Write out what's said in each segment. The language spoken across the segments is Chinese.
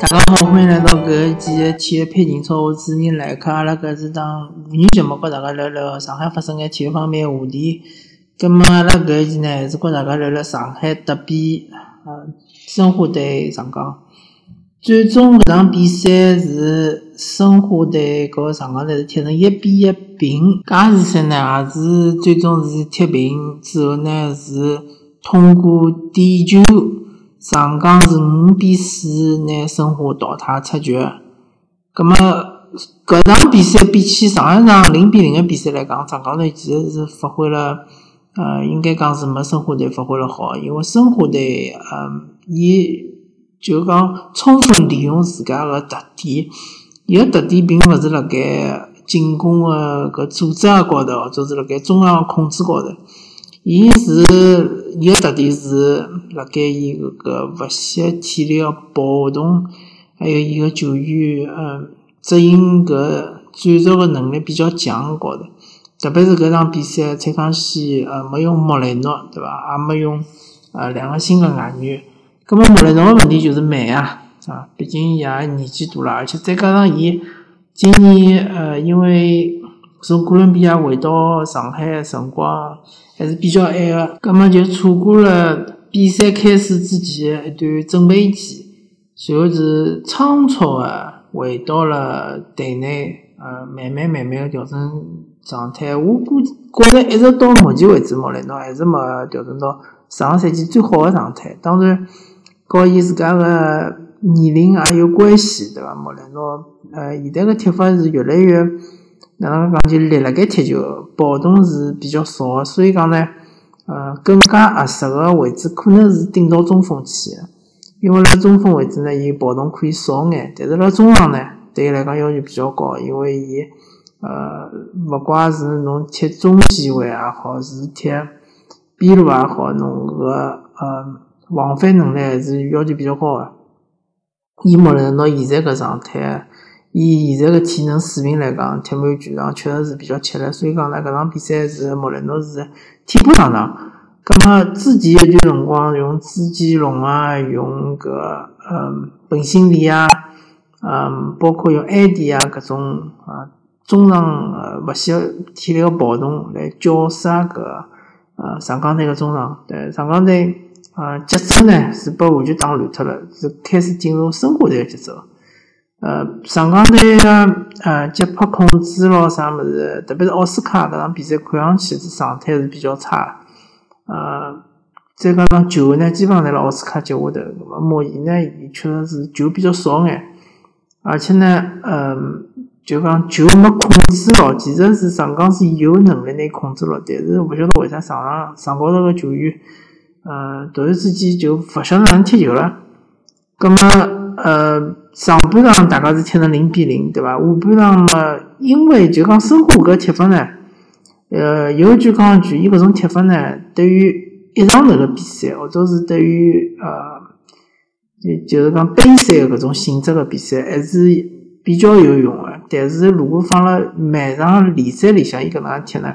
大家好，欢迎来到搿一期的体育配景操，我主持人来客。阿拉搿是档妇女节目，和大家聊聊上海发生的体育方面话题。葛末阿拉搿一期呢，还是和大家聊聊上海德比，呃，申花队上港。最终搿场比赛是申花队和上港队是踢成一比一平。加时赛呢，也是最终是踢平，之后呢是通过点球。上港是五比四拿申花淘汰出局。葛末搿场比赛比起上一场零比零的比赛来讲，上港队其实是发挥了，呃，应该讲是没申花队发挥了好。因为申花队，嗯，伊就讲充分利用自家个特点，伊个特点并勿是辣盖进攻个搿组织高头，或者是辣盖中场控制高头。伊是伊个特点是辣盖伊搿个勿惜体力个跑动，还有伊个球员嗯执行搿战术个能力比较强高头。特别是搿场比赛，蔡康熙呃没用莫雷诺对伐？也没用呃两个新个外援。葛末莫雷诺个问题就是慢啊，啊，毕竟伊也年纪大了，而且再加上伊今年呃因为从哥伦比亚回到上海个辰光。还是比较晚个，葛末就错过了比赛开始之前一段准备期，随后是仓促个回到了队内，呃，慢慢慢慢个调整状态。我估计觉着一直到目前为止，莫雷诺还是没调整到上个赛季最好个状态。当然，和伊自家个年龄也有关系，对伐？莫雷诺，呃，现在个踢法是越来越。哪能讲就立辣盖踢球，跑动是比较少个，所以讲呢，呃，更加合适个位置可能是顶到中锋去个，因为辣中锋位置呢，伊跑动可以少眼，但是辣中场呢，对伊来讲要求比较高，因为伊，呃，勿怪是侬踢中前卫也好，是踢边路也好，侬个呃往返能力还是要求比较高个。伊莫雷诺现在搿状态。以现在个体能水平来讲，踢满全场确实是比较吃力，所以讲呢，搿场比赛是莫雷诺是替补上场。葛末之前一段辰光用朱继龙啊，用搿嗯本兴利啊，嗯，包括用埃迪啊，搿种啊中场呃勿惜体力个跑动来绞杀搿呃上港队个中场。对上港队啊节奏呢是被完全打乱脱了，是开始进入申花队个节奏。呃，上港队个呃节拍控制咯，啥物事，特别是奥斯卡搿场比赛看上去是状态是比较差。呃，再加上球呢，基本上在辣奥斯卡脚下头。那么莫伊呢，伊确实是球比较少眼，而且呢，嗯，就讲球没控制牢，其实是上港是有能力拿控制牢，但是勿晓得为啥上场上高头个球员，呃，突然之间就勿晓得哪能踢球了。葛么，呃。上半场大家是踢成零比零，对伐？下半场嘛，因为就讲申花搿踢法呢，呃，有一句讲句，伊搿种踢法呢，对于一场头个比赛，或者是对于呃，就就是讲杯赛搿种性质个比赛，还是比较有用个。但是如果放辣每场联赛里向，伊搿能样踢呢，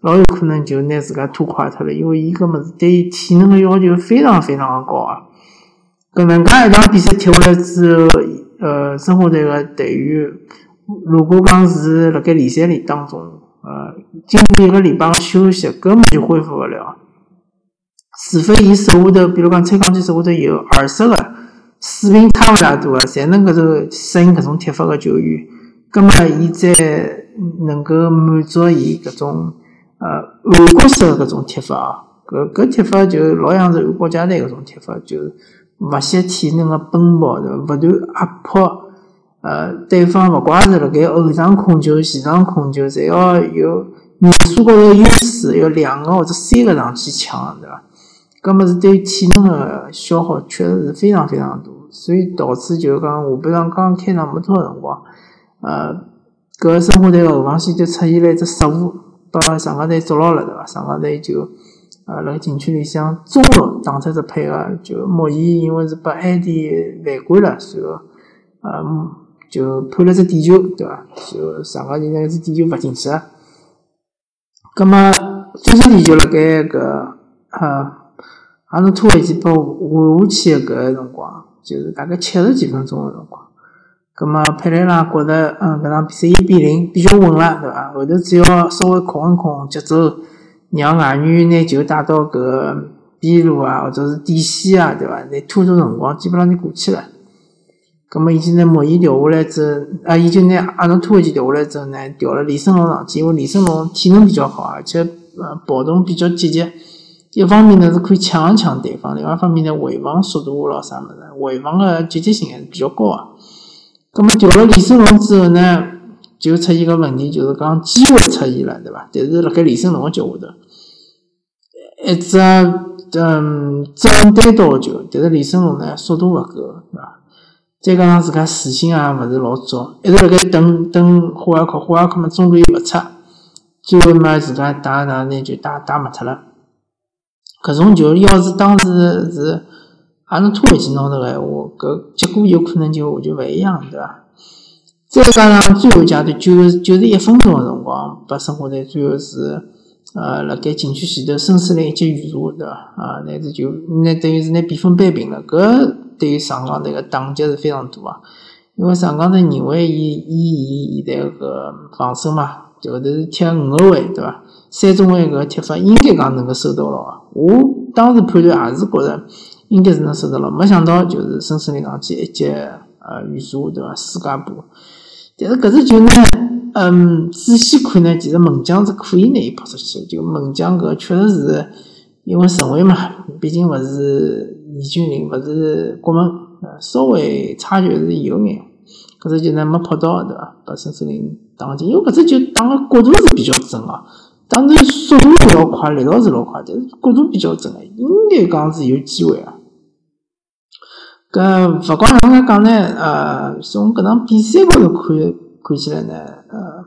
老有可能就拿自家拖垮脱了，因为伊搿物事对于体能个要求非常非常个高啊。搿能介一场比赛踢下来之后，呃，申花队个队员如果讲是辣盖联赛里当中，呃，经过一个礼拜个休息，根本就恢复勿了。除非伊手下头，比如讲崔康熙手下头有二十个水平差勿大多个，才能搿种适应搿种踢法个球员，葛末伊才能够满足伊搿种呃韩国式个搿种踢法啊。搿搿踢法就老像是韩国家队搿种踢法，就。勿惜体能个奔跑，对伐？勿断压迫，呃，对方勿怪是辣盖后场控球、前场控球，侪要有人数高头优势，要两个或者三个上去抢，对伐？搿么是对体能个消耗确实是非常非常大，所以导致就讲下半场刚开场没多少辰光，呃，搿申花队个后防线就出现了一只失误，把上港队捉牢了，对伐？上港队就。啊，辣禁区里向中路打出只配合，就莫伊因为是把埃迪犯规了，所以，呃，就判了只点球，对伐？就上个人那只点球罚进去了。葛么，最终点球辣盖搿，呃，阿侬拖回去拨换下去个搿辰光，就是大概七十几分钟个辰光。葛末佩雷拉觉得，嗯，搿场比赛一比零比较稳了，对伐？后头只要稍微控一控节奏，让外援拿球带到搿边路啊，或者是底线啊，对伐？再拖拖辰光，基本上就过去了。葛末伊就拿莫伊调下来之后，啊，伊就拿阿诺托维奇调下来之后呢，调了李胜龙上去，因为李胜龙体能比较好，而且呃跑动比较积极。一方面呢是可以抢一抢对方，另外一方面呢回防速度咾啥物事，回防个积极性还是比较高个。葛末调了李胜龙之后呢，就出现个问题，就是讲机会出现了，对伐？但是辣盖李胜龙个脚下头，一只嗯正单刀球，但是李胜龙呢速度勿够，对伐？再加上自家自信也勿是老足，一直辣盖等等霍尔克，霍尔克嘛中路又勿出，最后嘛自家打打呢就打打没脱了。搿种球要是当时是阿诺托维奇拿着个闲话，搿结果有可能就完全勿一样，对伐？再加上最后阶段九九十一分钟个辰光，把申花队最后是呃辣盖禁区前头孙思林一记预射，对伐？啊，乃至就那等于是拿比分扳平了。搿对于上港队个打击是非常大啊，因为上港队认为伊以伊现在个防守嘛，就后头是踢五个位，对伐？三中卫搿个踢法应该讲能够收到牢个。我当时判断也是觉着应该是能收到牢，没想到就是孙思林上去一记呃预射对伐？世界波，但是搿只球呢，嗯，仔细看呢，其实门将是可以拿伊扑出去的，就门将搿确实是因为陈伟嘛，毕竟勿是严俊林，勿是国门，呃稍微差距是有眼，搿只球呢没扑到对伐？把孙思林打进，因为搿只球打个角度是比较正啊。当然速度是老快，力道是老快，但是角度比较正个，应该讲是有机会啊。搿勿光像讲呢，呃，从搿场比赛高头看看起来呢，呃，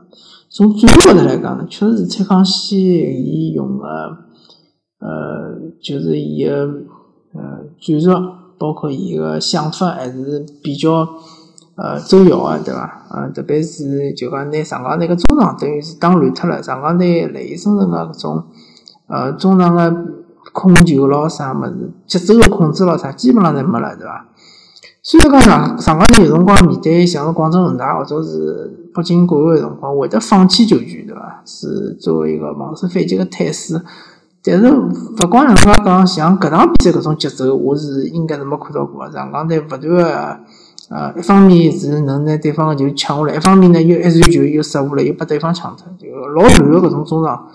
从战术高头来讲呢，确实是蔡康熙伊用个，呃，就是伊个呃战术，包括伊个想法还是比较。呃，周瑶啊，对伐？呃，特别是就讲拿上港队个中场等于是打乱脱了，上港队赖以生存个搿种呃中场个控球咯啥物事，节奏个控制咯啥，基本上侪没了，对伐？虽然讲上上港队有辰光面对像是广州恒大或者是北京国安个辰光，会得放弃球权，对伐？是作为一个防守反击个态势，但是勿光像人家讲，像搿场比赛搿种节奏，我是应该是没看到过，上港队勿断个。呃，一方面是能拿对方个球抢下来，一方面呢又一传球又失误了，又把对方抢脱，就老乱个搿种中场。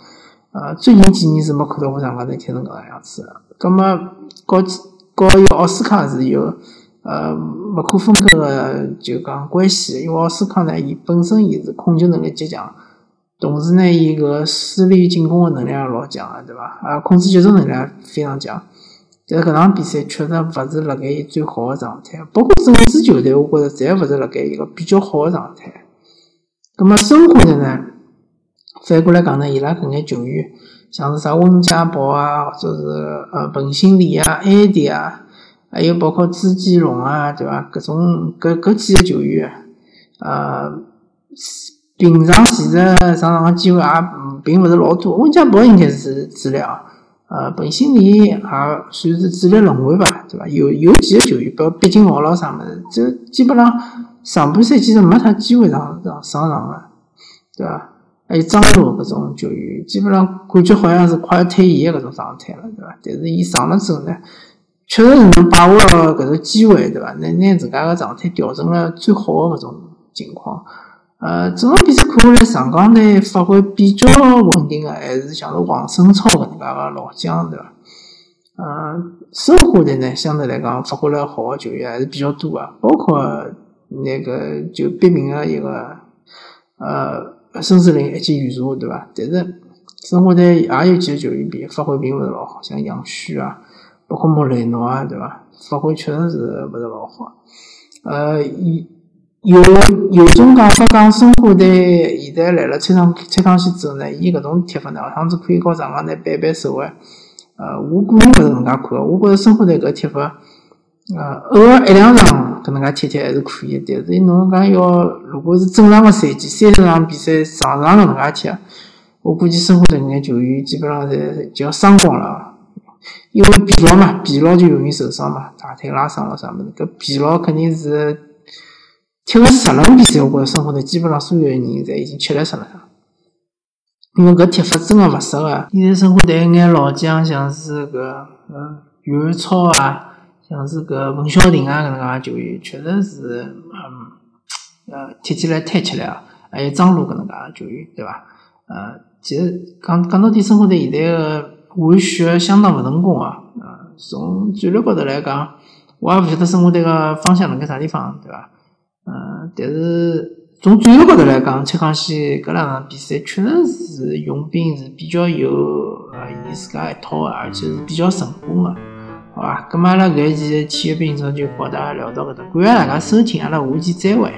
呃，最近几年是没看到过上港队踢成搿能样子。葛末和和一个奥斯卡是有呃勿可分割个就讲关系，因为奥斯卡呢，伊本身伊是控球能力极强，同时呢，伊个梳理进攻个能力也老强个，对伐？啊，控制节奏能力也非常强。但是搿场比赛确实勿是辣盖伊最好个状态，包括整支球队，我觉着侪勿是辣盖一个比较好的状态。葛末申花队呢，反过来讲呢，伊拉搿眼球员，像是啥温家宝啊，或者是呃彭新礼啊、安迪啊，还有包括朱继龙啊，对伐？搿种搿搿几个球员，呃，平常其实上场个机会也并勿是老多。温家宝应该是主力啊。呃，本心里也算是主力轮换吧，对伐？有有几个球员，包括毕竟豪咾啥物事，就基本上上半赛季是没啥机会上上上场个，对伐？还有张璐搿种球员，基本上感觉好像是快要退役个搿种状态了，对伐？但是伊上了之后呢，确实是能把握了搿个机会，对伐？拿拿自家个状态调整了最好个搿种情况。呃，整场比赛看下来，上港队发挥比较稳定个，还是像是王胜超搿能介个老将，对伐？呃，申花队呢，相对来讲发挥了好个球员还是比较多个，包括那个就别名个一个呃孙思林一记预传，对伐？但是申花队也有几个球员比发挥并勿是老好，像杨旭啊，包括莫雷诺啊，对伐？发挥确实是勿是老好，呃，有有种讲法讲，申花队现在来了蔡康蔡康熙之后呢，伊搿种踢法呢，好像子可以告上港队扳扳手腕。呃，我个人勿是搿能介看个，我觉着申花队搿踢法，呃，偶尔一两场搿能介踢踢还是可以。但是侬讲要如果是正常个赛季，三十场比赛场场搿能介踢，我估计申花队搿眼球员基本上侪就要伤光了。因为疲劳嘛，疲劳就容易受伤嘛，大腿拉伤了啥么子？搿疲劳肯定是踢个十轮比赛，我觉着生活头基本上所有人侪已经吃力死了。因为搿踢法真个勿适合。现在生活队一眼老将，像是搿嗯袁超啊，像是搿文晓婷啊搿能介球员，确实是嗯呃踢起来太吃力啊。还有张璐搿能介球员，对伐？呃，其实讲讲到底，生活队现在个换血相当勿成功啊。呃，从战略高头来讲，我也勿晓得生活队个方向辣盖啥地方，对伐？呃，但是。从战略高头来讲，切康熙搿两场比赛确实是用兵是比较有呃伊自家一套个，而且是比较成功个，好伐？咁阿拉搿一期体育兵超就和大家聊到搿搭，感谢大家收听，阿拉下期再会。